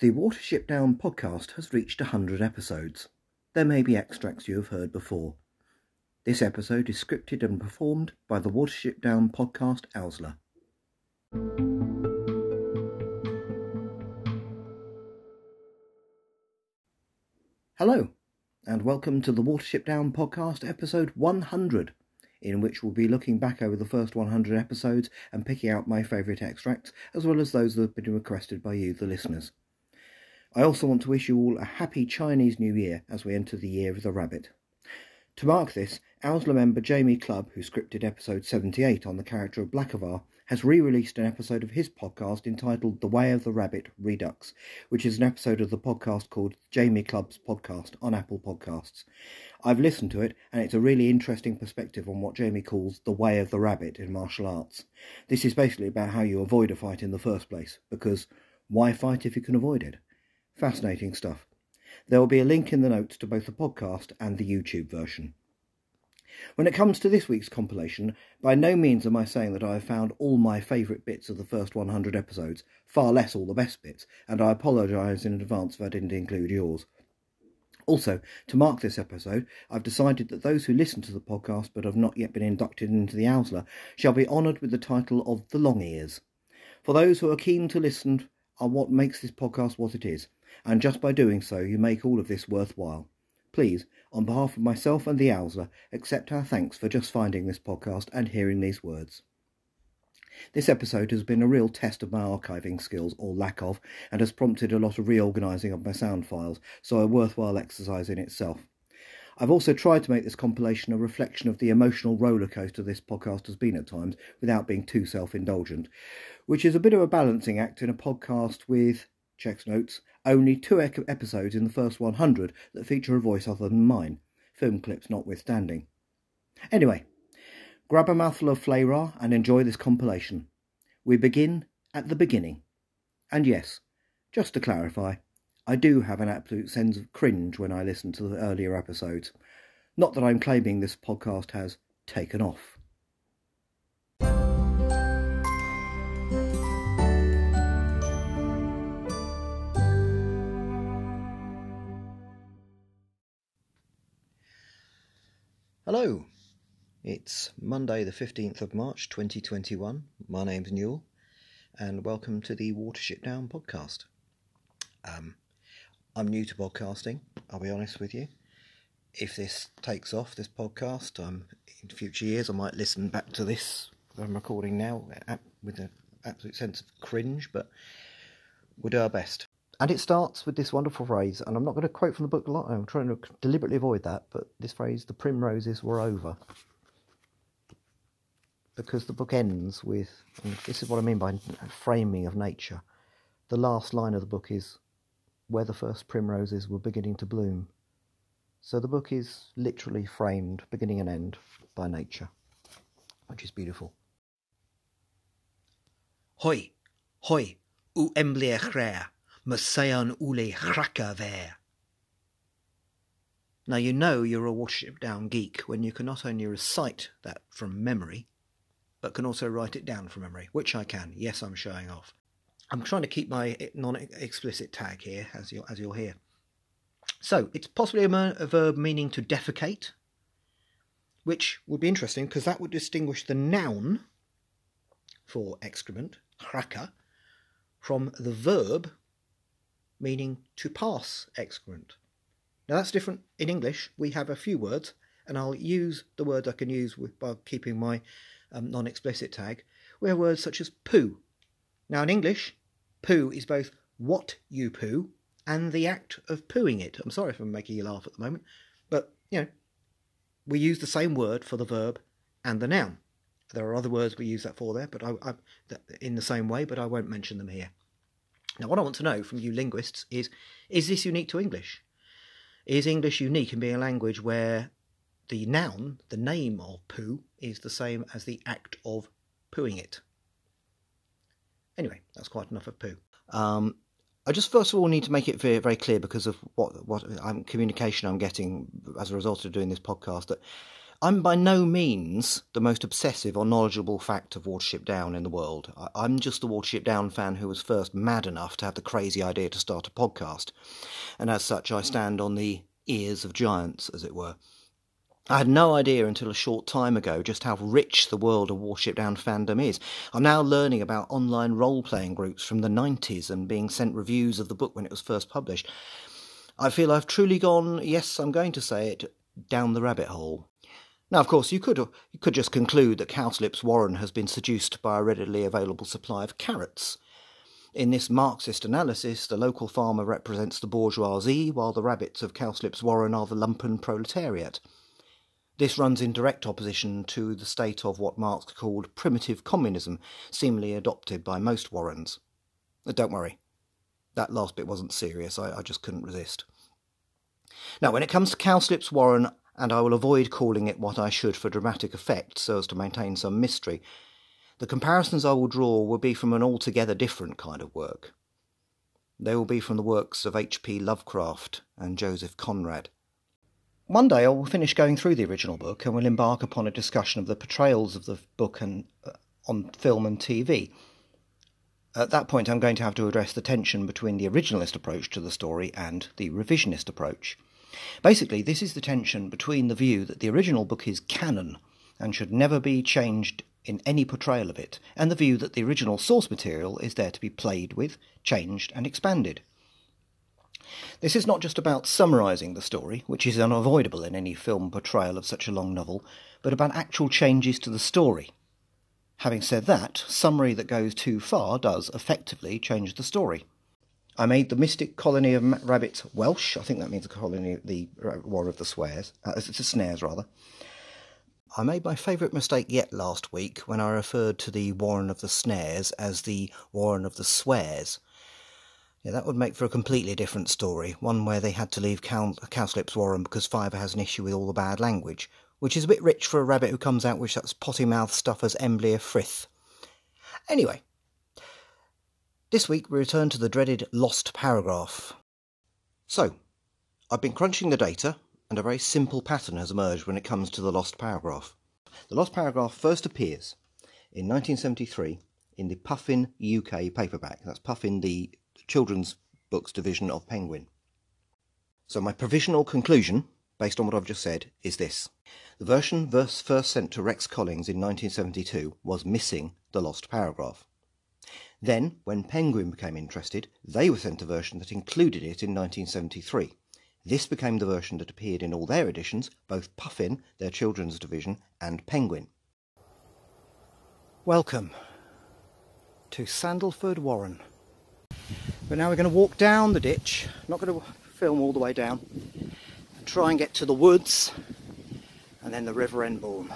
The Watership Down podcast has reached 100 episodes. There may be extracts you have heard before. This episode is scripted and performed by the Watership Down podcast Owsla. Hello, and welcome to the Watership Down podcast episode 100, in which we'll be looking back over the first 100 episodes and picking out my favourite extracts, as well as those that have been requested by you, the listeners. I also want to wish you all a happy Chinese New Year as we enter the year of the rabbit. To mark this, Owsla member Jamie Clubb, who scripted episode 78 on the character of Blackavar, has re released an episode of his podcast entitled The Way of the Rabbit Redux, which is an episode of the podcast called Jamie Clubb's Podcast on Apple Podcasts. I've listened to it, and it's a really interesting perspective on what Jamie calls the way of the rabbit in martial arts. This is basically about how you avoid a fight in the first place, because why fight if you can avoid it? Fascinating stuff. There will be a link in the notes to both the podcast and the YouTube version. When it comes to this week's compilation, by no means am I saying that I have found all my favourite bits of the first 100 episodes, far less all the best bits, and I apologise in advance if I didn't include yours. Also, to mark this episode, I've decided that those who listen to the podcast but have not yet been inducted into the Owsla shall be honoured with the title of the Long Ears. For those who are keen to listen are what makes this podcast what it is, and just by doing so you make all of this worthwhile. Please, on behalf of myself and the Owsla, accept our thanks for just finding this podcast and hearing these words. This episode has been a real test of my archiving skills, or lack of, and has prompted a lot of reorganising of my sound files, so a worthwhile exercise in itself. I've also tried to make this compilation a reflection of the emotional rollercoaster this podcast has been at times, without being too self indulgent, which is a bit of a balancing act in a podcast with, checks notes, only two episodes in the first 100 that feature a voice other than mine, film clips notwithstanding. Anyway, grab a mouthful of flayrah and enjoy this compilation. We begin at the beginning. And yes, just to clarify, I do have an absolute sense of cringe when I listen to the earlier episodes. Not that I'm claiming this podcast has taken off. Hello, it's Monday, the 15th of March 2021. My name's Newell, and welcome to the Watership Down podcast. Um, I'm new to podcasting, I'll be honest with you. If this takes off, this podcast, um, in future years, I might listen back to this I'm recording now with an absolute sense of cringe, but we'll do our best. And it starts with this wonderful phrase, and I'm not going to quote from the book a lot, I'm trying to deliberately avoid that, but this phrase, the primroses were over. Because the book ends with, this is what I mean by framing of nature. The last line of the book is, where the first primroses were beginning to bloom. So the book is literally framed, beginning and end, by nature, which is beautiful. Hoi, hoi, u embleer Ule. Now you know you're a Watership Down geek when you can not only recite that from memory, but can also write it down from memory, which I can. Yes, I'm showing off. I'm trying to keep my non-explicit tag here, as you'll, as you'll hear. So, it's possibly a, a verb meaning to defecate, which would be interesting because that would distinguish the noun for excrement, hraka, from the verb meaning to pass excrement. Now that's different in English. We have a few words, and I'll use the words I can use with, by keeping my um, non explicit tag. We have words such as poo. Now in English, poo is both what you poo and the act of pooing it. I'm sorry if I'm making you laugh at the moment, but you know, we use the same word for the verb and the noun. There are other words we use that for there, but I, I, in the same way, but I won't mention them here. Now, what I want to know from you linguists is is this unique to English? Is English unique in being a language where the noun, the name of poo, is the same as the act of pooing it? Anyway, that's quite enough of poo. Um, I just first of all need to make it very, very clear because of what what I'm, communication I'm getting as a result of doing this podcast that I'm by no means the most obsessive or knowledgeable fact of Watership Down in the world. I'm just the Watership Down fan who was first mad enough to have the crazy idea to start a podcast. And as such, I stand on the ears of giants, as it were. I had no idea until a short time ago just how rich the world of Watership Down fandom is. I'm now learning about online role playing groups from the 90s and being sent reviews of the book when it was first published. I feel I've truly gone, yes, I'm going to say it, down the rabbit hole. Now, of course, you could you could just conclude that Cowslip's Warren has been seduced by a readily available supply of carrots. In this Marxist analysis, the local farmer represents the bourgeoisie, while the rabbits of Cowslip's Warren are the lumpen proletariat. This runs in direct opposition to the state of what Marx called primitive communism, seemingly adopted by most Warrens. Uh, don't worry, that last bit wasn't serious, I, I just couldn't resist. Now, when it comes to Cowslip's Warren, and I will avoid calling it what I should for dramatic effect so as to maintain some mystery. The comparisons I will draw will be from an altogether different kind of work. They will be from the works of H.P. Lovecraft and Joseph Conrad. One day I will finish going through the original book and will embark upon a discussion of the portrayals of the book and, uh, on film and TV. At that point, I'm going to have to address the tension between the originalist approach to the story and the revisionist approach. Basically, this is the tension between the view that the original book is canon and should never be changed in any portrayal of it, and the view that the original source material is there to be played with, changed, and expanded. This is not just about summarising the story, which is unavoidable in any film portrayal of such a long novel, but about actual changes to the story. Having said that, summary that goes too far does effectively change the story. I made the Mystic Colony of Rabbits Welsh. I think that means the colony, the War of the Swears. Uh, it's the snares, rather. I made my favourite mistake yet last week when I referred to the Warren of the Snares as the Warren of the Swears. Yeah, that would make for a completely different story, one where they had to leave Cow- Cowslip's Warren because Fiver has an issue with all the bad language, which is a bit rich for a rabbit who comes out with such potty mouth stuff as Embleer Frith. Anyway, this week we return to the dreaded lost paragraph. So, I've been crunching the data, and a very simple pattern has emerged when it comes to the lost paragraph. The lost paragraph first appears in 1973 in the Puffin UK paperback. That's Puffin, the children's books division of Penguin. So, my provisional conclusion, based on what I've just said, is this. The version first sent to Rex Collings in 1972 was missing the lost paragraph. Then, when Penguin became interested, they were sent a version that included it in 1973. This became the version that appeared in all their editions, both Puffin, their children's division, and Penguin. Welcome to Sandleford Warren. But now we're going to walk down the ditch, not going to film all the way down, and try and get to the woods and then the River Enbourne.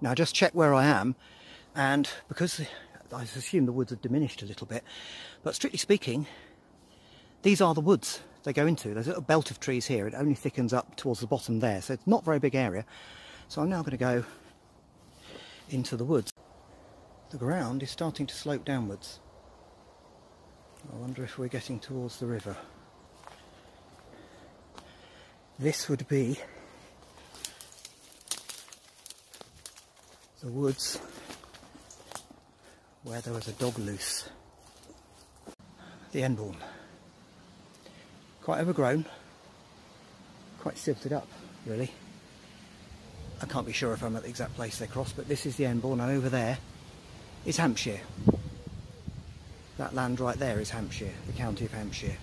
Now just check where I am, and because I assume the woods have diminished a little bit. But strictly speaking, these are the woods they go into. There's a little belt of trees here. It only thickens up towards the bottom there. So it's not a very big area. So I'm now going to go into the woods. The ground is starting to slope downwards. I wonder if we're getting towards the river. This would be the woods where there was a dog loose. The Enbourne. Quite overgrown, quite silted up, really. I can't be sure if I'm at the exact place they cross, but this is the Enbourne, and over there is Hampshire. That land right there is Hampshire, the county of Hampshire,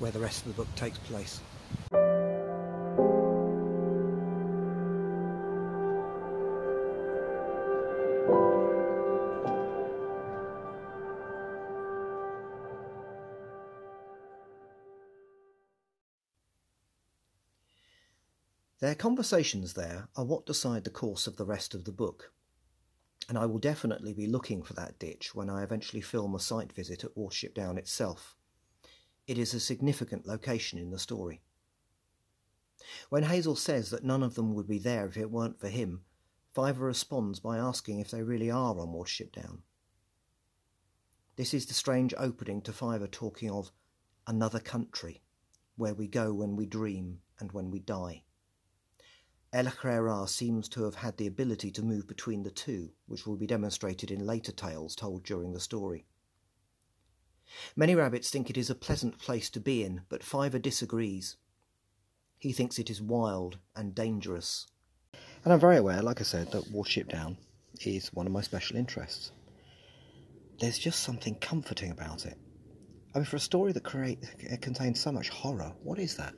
where the rest of the book takes place. Their conversations there are what decide the course of the rest of the book, and I will definitely be looking for that ditch when I eventually film a site visit at Watership Down itself. It is a significant location in the story. When Hazel says that none of them would be there if it weren't for him, Fiver responds by asking if they really are on Watership Down. This is the strange opening to Fiver talking of another country, where we go when we dream and when we die. El Ahrairah seems to have had the ability to move between the two, which will be demonstrated in later tales told during the story. Many rabbits think it is a pleasant place to be in, but Fiver disagrees. He thinks it is wild and dangerous. And I'm very aware, like I said, that Watership Down is one of my special interests. There's just something comforting about it. I mean, for a story that create, contains so much horror, what is that?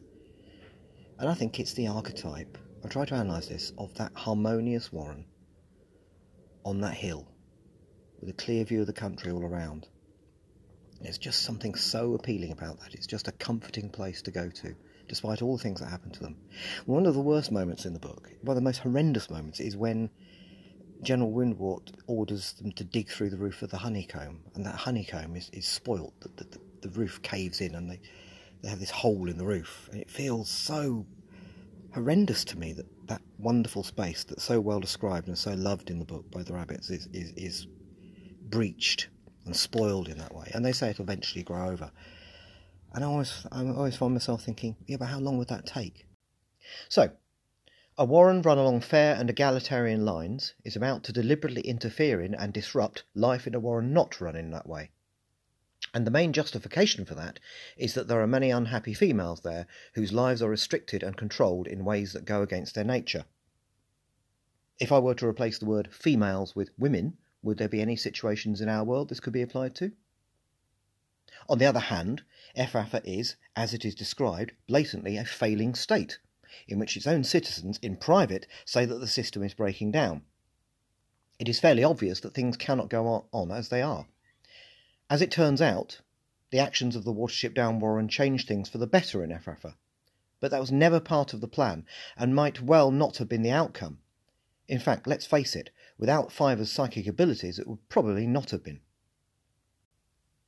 And I think it's the archetype, I've tried to analyse this, of that harmonious warren on that hill with a clear view of the country all around. There's just something so appealing about that. It's just a comforting place to go to, despite all the things that happen to them. One of the worst moments in the book, one of the most horrendous moments, is when General Woundwort orders them to dig through the roof of the honeycomb, and that honeycomb is, is spoilt. The, the, the roof caves in, and they, they have this hole in the roof, and it feels so horrendous to me that that wonderful space that's so well described and so loved in the book by the rabbits is, is, is breached and spoiled in that way. And they say it'll eventually grow over. And I always, I always find myself thinking, yeah, but how long would that take? So, a warren run along fair and egalitarian lines is about to deliberately interfere in and disrupt life in a warren not run in that way. And the main justification for that is that there are many unhappy females there whose lives are restricted and controlled in ways that go against their nature. If I were to replace the word females with women, would there be any situations in our world this could be applied to? On the other hand, Efrafa is, as it is described, blatantly a failing state, in which its own citizens, in private, say that the system is breaking down. It is fairly obvious that things cannot go on as they are. As it turns out, the actions of the Watership Down Warren changed things for the better in Efrafa, but that was never part of the plan, and might well not have been the outcome. In fact, let's face it, Without Fiver's psychic abilities, it would probably not have been.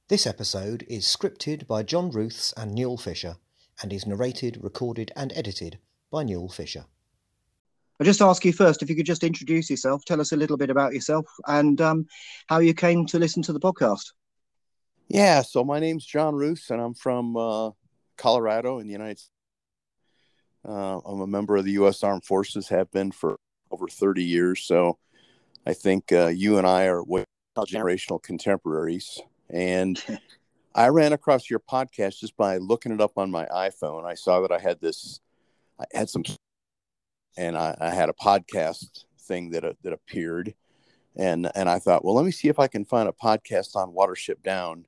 This episode is scripted by John Ruths and Newell Fisher and is narrated, recorded, and edited by Newell Fisher. I'll just ask you first if you could just introduce yourself, tell us a little bit about yourself, and um, how you came to listen to the podcast. Yeah, so my name's John Ruths, and I'm from uh, Colorado in the United States. Uh, I'm a member of the U.S. Armed Forces, have been for over 30 years. So I think uh, you and I are generational contemporaries. And I ran across your podcast just by looking it up on my iPhone. I saw that I had this, I had some, and I, I had a podcast thing that uh, that appeared, and and I thought, well, let me see if I can find a podcast on Watership Down,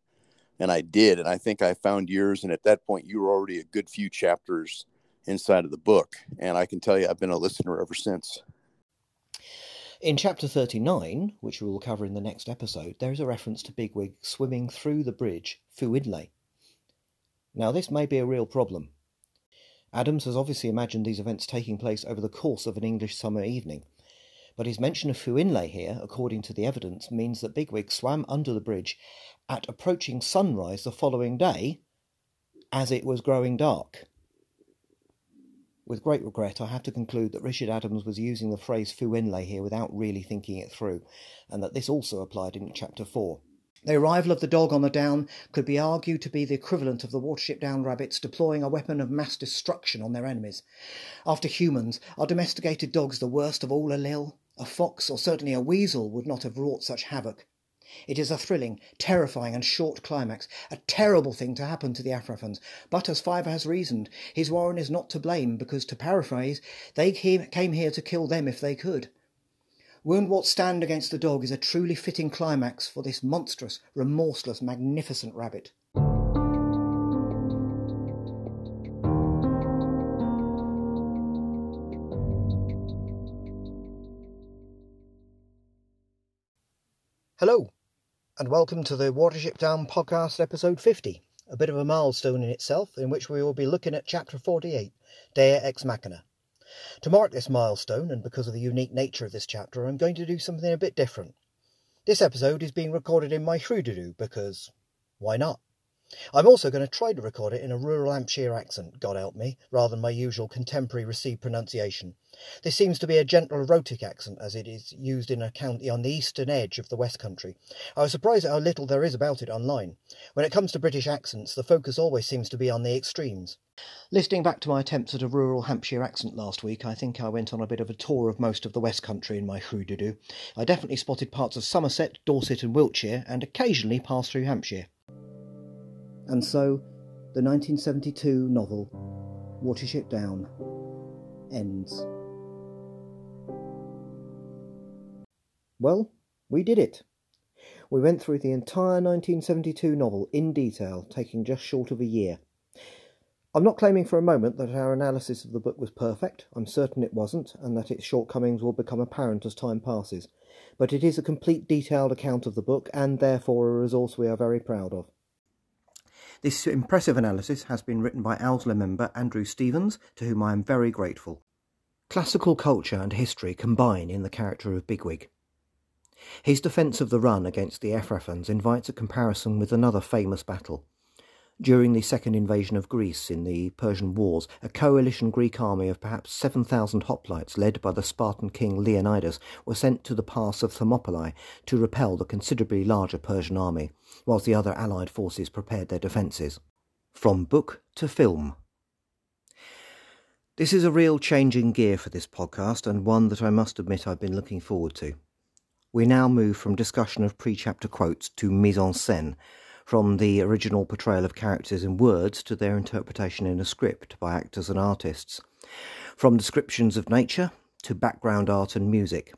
and I did, and I think I found yours. And at that point, you were already a good few chapters inside of the book, and I can tell you, I've been a listener ever since. In chapter 39, which we will cover in the next episode, there is a reference to Bigwig swimming through the bridge, Fu Now, this may be a real problem. Adams has obviously imagined these events taking place over the course of an English summer evening, but his mention of Fu here, according to the evidence, means that Bigwig swam under the bridge at approaching sunrise the following day as it was growing dark. With great regret, I have to conclude that Richard Adams was using the phrase Fu Inlé here without really thinking it through, and that this also applied in Chapter 4. The arrival of the dog on the Down could be argued to be the equivalent of the Watership Down rabbits deploying a weapon of mass destruction on their enemies. After humans, are domesticated dogs the worst of all Elil? A fox, or certainly a weasel, would not have wrought such havoc. It is a thrilling, terrifying, and short climax, a terrible thing to happen to the Efrafans. But as Fiver has reasoned, his warren is not to blame, because, to paraphrase, they came here to kill them if they could. Woundwort's stand against the dog is a truly fitting climax for this monstrous, remorseless, magnificent rabbit. Hello, and welcome to the Watership Down podcast, episode 50, a bit of a milestone in itself, in which we will be looking at chapter 48, Dea Ex Machina. To mark this milestone, and because of the unique nature of this chapter, I'm going to do something a bit different. This episode is being recorded in my Shroodadoo because why not? I'm also going to try to record it in a rural Hampshire accent, God help me, rather than my usual contemporary received pronunciation. This seems to be a gentle rhotic accent as it is used in a county on the eastern edge of the West Country. I was surprised at how little there is about it online. When it comes to British accents, the focus always seems to be on the extremes. Listening back to my attempts at a rural Hampshire accent last week, I think I went on a bit of a tour of most of the West Country in my hoodoo. I definitely spotted parts of Somerset, Dorset, and Wiltshire, and occasionally passed through Hampshire. And so, the 1972 novel, Watership Down, ends. Well, we did it. We went through the entire 1972 novel in detail, taking just short of a year. I'm not claiming for a moment that our analysis of the book was perfect. I'm certain it wasn't, and that its shortcomings will become apparent as time passes. But it is a complete detailed account of the book, and therefore a resource we are very proud of. This impressive analysis has been written by Owsla member Andrew Stevens, to whom I am very grateful. Classical culture and history combine in the character of Bigwig. His defence of the run against the Efrafans invites a comparison with another famous battle. During the second invasion of Greece in the Persian Wars, a coalition Greek army of perhaps 7,000 hoplites, led by the Spartan king Leonidas, were sent to the pass of Thermopylae to repel the considerably larger Persian army, whilst the other allied forces prepared their defences. From book to film. This is a real change in gear for this podcast, and one that I must admit I've been looking forward to. We now move from discussion of pre chapter quotes to mise en scène, from the original portrayal of characters in words to their interpretation in a script by actors and artists, from descriptions of nature to background art and music.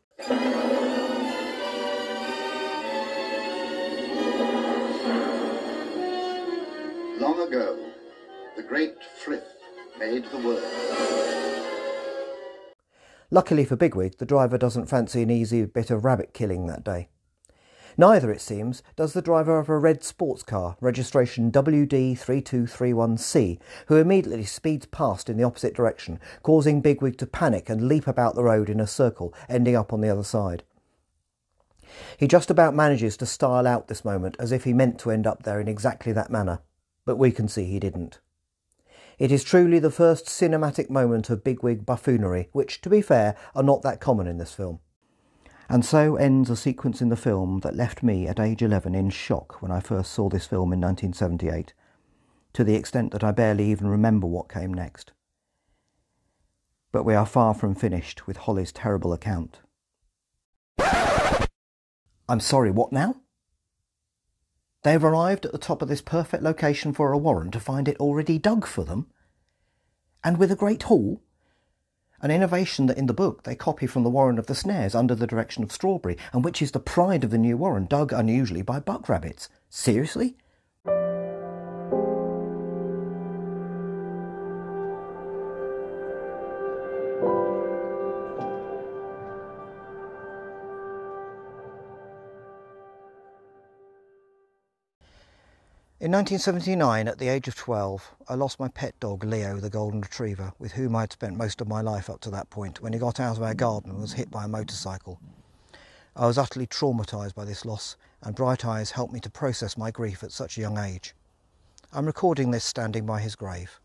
Long ago, the great Frith made the world. Luckily for Bigwig, the driver doesn't fancy an easy bit of rabbit killing that day. Neither, it seems, does the driver of a red sports car, registration WD3231C, who immediately speeds past in the opposite direction, causing Bigwig to panic and leap about the road in a circle, ending up on the other side. He just about manages to style out this moment as if he meant to end up there in exactly that manner, but we can see he didn't. It is truly the first cinematic moment of bigwig buffoonery, which, to be fair, are not that common in this film. And so ends a sequence in the film that left me at age 11 in shock when I first saw this film in 1978, to the extent that I barely even remember what came next. But we are far from finished with Holly's terrible account. I'm sorry, what now? They have arrived at the top of this perfect location for a warren to find it already dug for them. And with a great hall. An innovation that in the book they copy from the warren of the snares under the direction of Strawberry, and which is the pride of the new warren, dug unusually by buck rabbits. Seriously? In 1979, at the age of 12, I lost my pet dog Leo, the golden retriever, with whom I had spent most of my life up to that point, when he got out of our garden and was hit by a motorcycle. I was utterly traumatised by this loss, and Bright Eyes helped me to process my grief at such a young age. I'm recording this standing by his grave.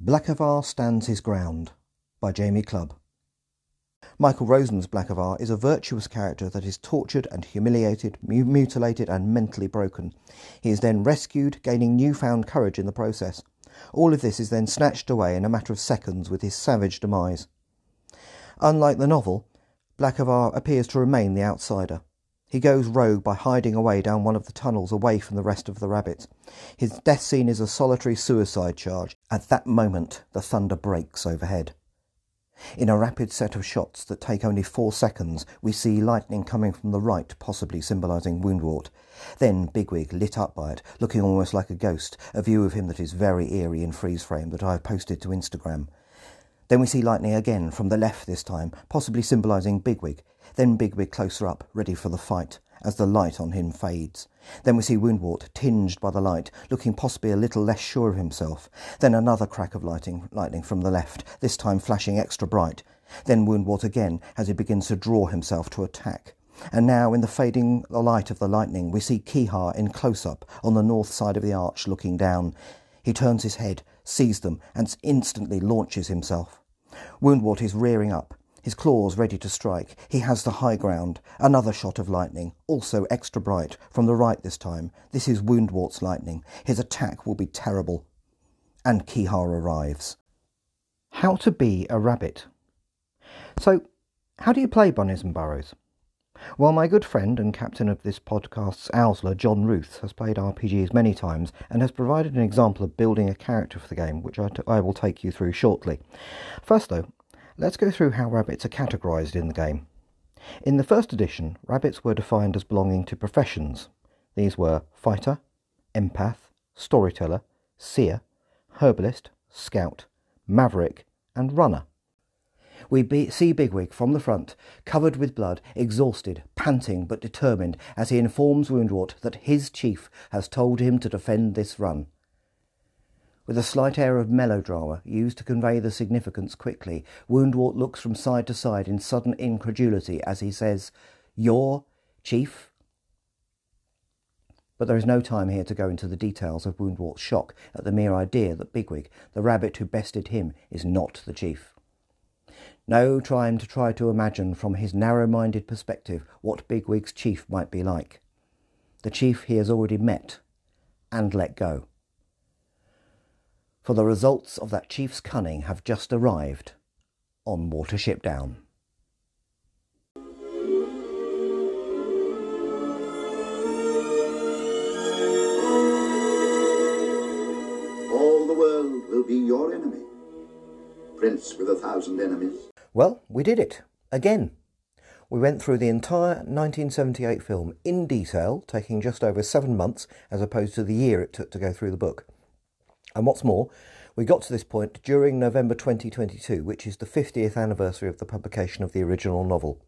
Blackavar Stands His Ground by Jamie Clubb. Michael Rosen's Blackavar is a virtuous character that is tortured and humiliated, mutilated and mentally broken. He is then rescued, gaining newfound courage in the process. All of this is then snatched away in a matter of seconds with his savage demise. Unlike the novel, Blackavar appears to remain the outsider. He goes rogue by hiding away down one of the tunnels away from the rest of the rabbits. His death scene is a solitary suicide charge. At that moment, the thunder breaks overhead. In a rapid set of shots that take only four seconds, we see lightning coming from the right, possibly symbolising Woundwort. Then Bigwig, lit up by it, looking almost like a ghost, a view of him that is very eerie in freeze frame that I have posted to Instagram. Then we see lightning again, from the left this time, possibly symbolising Bigwig. Then Bigwig closer up, ready for the fight as the light on him fades. Then we see Woundwort, tinged by the light, looking possibly a little less sure of himself. Then another crack of lighting, lightning from the left, this time flashing extra bright. Then Woundwort again, as he begins to draw himself to attack. And now, in the fading light of the lightning, we see Kehaar in close up on the north side of the arch looking down. He turns his head, sees them, and instantly launches himself. Woundwort is rearing up, his claws ready to strike. He has the high ground. Another shot of lightning, also extra bright, from the right this time. This is Woundwort's lightning. His attack will be terrible. And Kehaar arrives. How to be a rabbit. So, how do you play bunnies and burrows? Well, my good friend and captain of this podcast's Owsla, John Ruth, has played RPGs many times and has provided an example of building a character for the game, which I, t- I will take you through shortly. First, though, let's go through how rabbits are categorised in the game. In the first edition, rabbits were defined as belonging to professions. These were fighter, empath, storyteller, seer, herbalist, scout, maverick, and runner. We be- see Bigwig from the front, covered with blood, exhausted, panting but determined, as he informs Woundwort that his chief has told him to defend this run. With a slight air of melodrama used to convey the significance quickly, Woundwort looks from side to side in sudden incredulity as he says, Your chief? But there is no time here to go into the details of Woundwort's shock at the mere idea that Bigwig, the rabbit who bested him, is not the chief. No time to try to imagine from his narrow minded perspective what Bigwig's chief might be like. The chief he has already met and let go. For the results of that chief's cunning have just arrived on Watership Down. All the world will be your enemy. Prince with a thousand enemies. Well, we did it. Again. We went through the entire 1978 film in detail, taking just over seven months as opposed to the year it took to go through the book. And what's more, we got to this point during November 2022, which is the 50th anniversary of the publication of the original novel.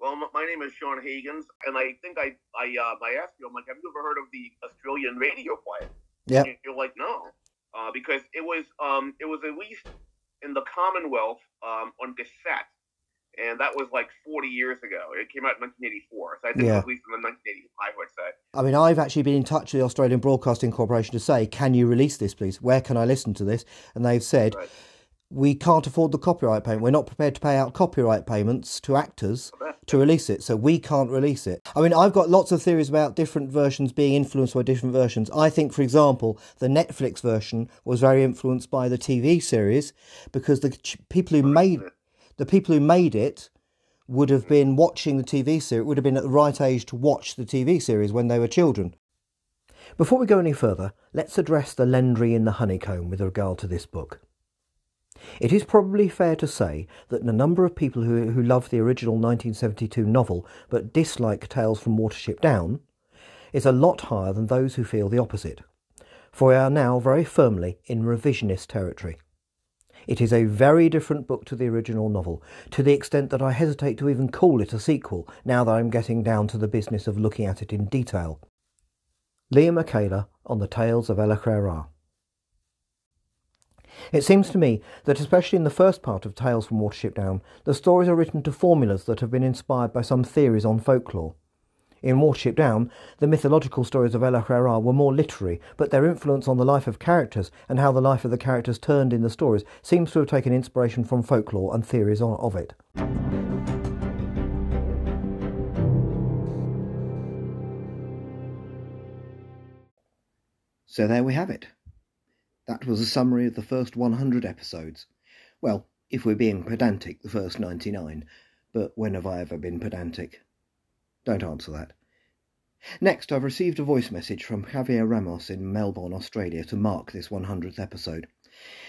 Well, my name is Sean Higgins, and I think I I uh, I asked you, I'm like, have you ever heard of the Australian radio play? Yeah. You're like, no, uh, because it was um it was released in the Commonwealth um on cassette, and that was like 40 years ago. It came out in 1984, so I think Yeah. it was released in 1985, I would say. I mean, I've actually been in touch with the Australian Broadcasting Corporation to say, can you release this, please? Where can I listen to this? And they've said, Right. we can't afford the copyright payment. We're not prepared to pay out copyright payments to actors to release it, so we can't release it. I mean, I've got lots of theories about different versions being influenced by different versions. I think, for example, the Netflix version was very influenced by the TV series because the ch- people who made the people who made it would have hmm. been watching the TV series, would have been at the right age to watch the TV series when they were children. Before we go any further, let's address the Lendri in the Honeycomb with regard to this book. It is probably fair to say that the number of people who, who love the original 1972 novel but dislike Tales from Watership Down is a lot higher than those who feel the opposite, for we are now very firmly in revisionist territory. It is a very different book to the original novel, to the extent that I hesitate to even call it a sequel now that I'm getting down to the business of looking at it in detail. Liam Michaela on the Tales of El Ahrairah. It seems to me that, especially in the first part of Tales from Watership Down, the stories are written to formulas that have been inspired by some theories on folklore. In Watership Down, the mythological stories of El Ahrairah were more literary, but their influence on the life of characters and how the life of the characters turned in the stories seems to have taken inspiration from folklore and theories of it. So there we have it. That was a summary of the first 100 episodes. Well, if we're being pedantic, the first 99. But when have I ever been pedantic? Don't answer that. Next, I've received a voice message from Javier Ramos in Melbourne, Australia, to mark this 100th episode.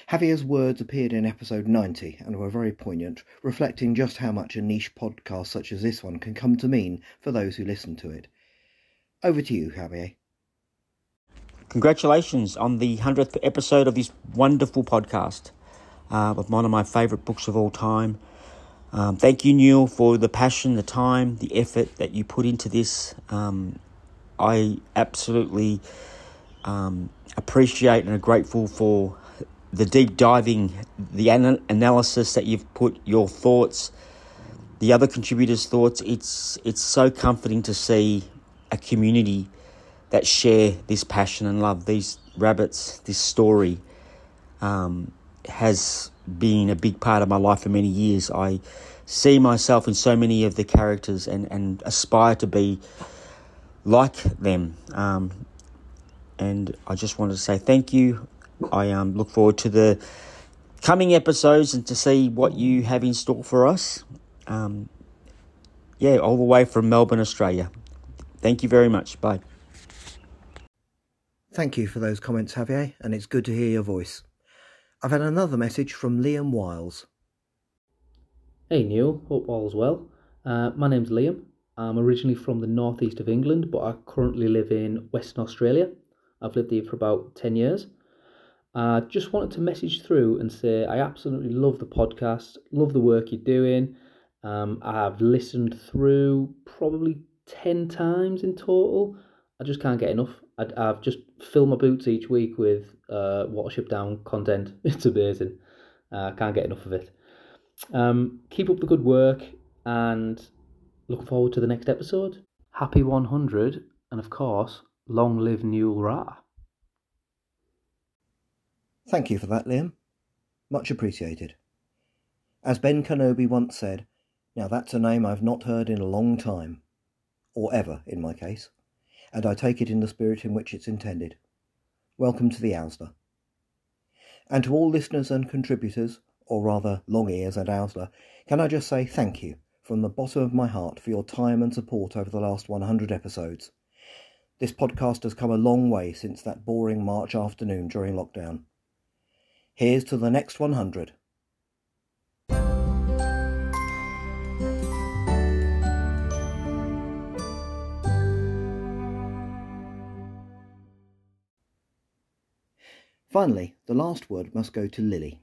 Javier's words appeared in episode 90 and were very poignant, reflecting just how much a niche podcast such as this one can come to mean for those who listen to it. Over to you, Javier. Congratulations on the 100th episode of this wonderful podcast uh, of one of my favourite books of all time. Um, thank you, Neil, for the passion, the time, the effort that you put into this. Um, I absolutely um, appreciate and are grateful for the deep diving, the ana- analysis that you've put, your thoughts, the other contributors' thoughts. It's it's so comforting to see a community that share this passion and love. These rabbits, this story, um, has been a big part of my life for many years. I see myself in so many of the characters and, and aspire to be like them. Um, and I just wanted to say thank you. I um, look forward to the coming episodes and to see what you have in store for us. Um, yeah, all the way from Melbourne, Australia. Thank you very much. Bye. Thank you for those comments, Javier, and it's good to hear your voice. I've had another message from Liam Wiles. Hey Neil, hope all's well. Uh, my name's Liam. I'm originally from the northeast of England, but I currently live in Western Australia. I've lived here for about 10 years. I uh, just wanted to message through and say I absolutely love the podcast, love the work you're doing. Um, I've listened through probably 10 times in total. I just can't get enough. I have just filled my boots each week with uh, Watership Down content. It's amazing. I uh, can't get enough of it. Um, keep up the good work and look forward to the next episode. Happy 100, and of course, long live Newell Ra. Thank you for that, Liam. Much appreciated. As Ben Kenobi once said, now that's a name I've not heard in a long time, or ever in my case, and I take it in the spirit in which it's intended. Welcome to the Owsla. And to all listeners and contributors, or rather long ears and Owsla, can I just say thank you from the bottom of my heart for your time and support over the last 100 episodes. This podcast has come a long way since that boring March afternoon during lockdown. Here's to the next 100. Finally, the last word must go to Lily.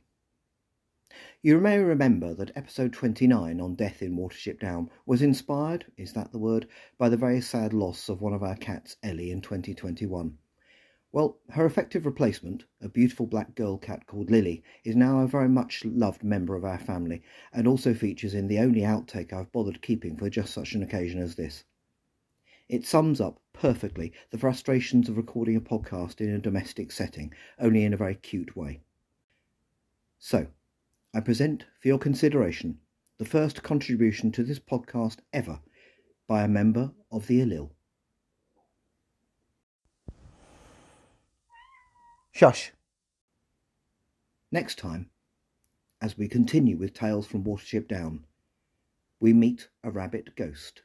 You may remember that episode 29 on Death in Watership Down was inspired, is that the word, by the very sad loss of one of our cats, Ellie, in 2021. Well, her effective replacement, a beautiful black girl cat called Lily, is now a very much loved member of our family and also features in the only outtake I've bothered keeping for just such an occasion as this. It sums up perfectly the frustrations of recording a podcast in a domestic setting, only in a very cute way. So, I present for your consideration the first contribution to this podcast ever by a member of the Elil. Shush. Next time, as we continue with Tales from Watership Down, we meet a rabbit ghost.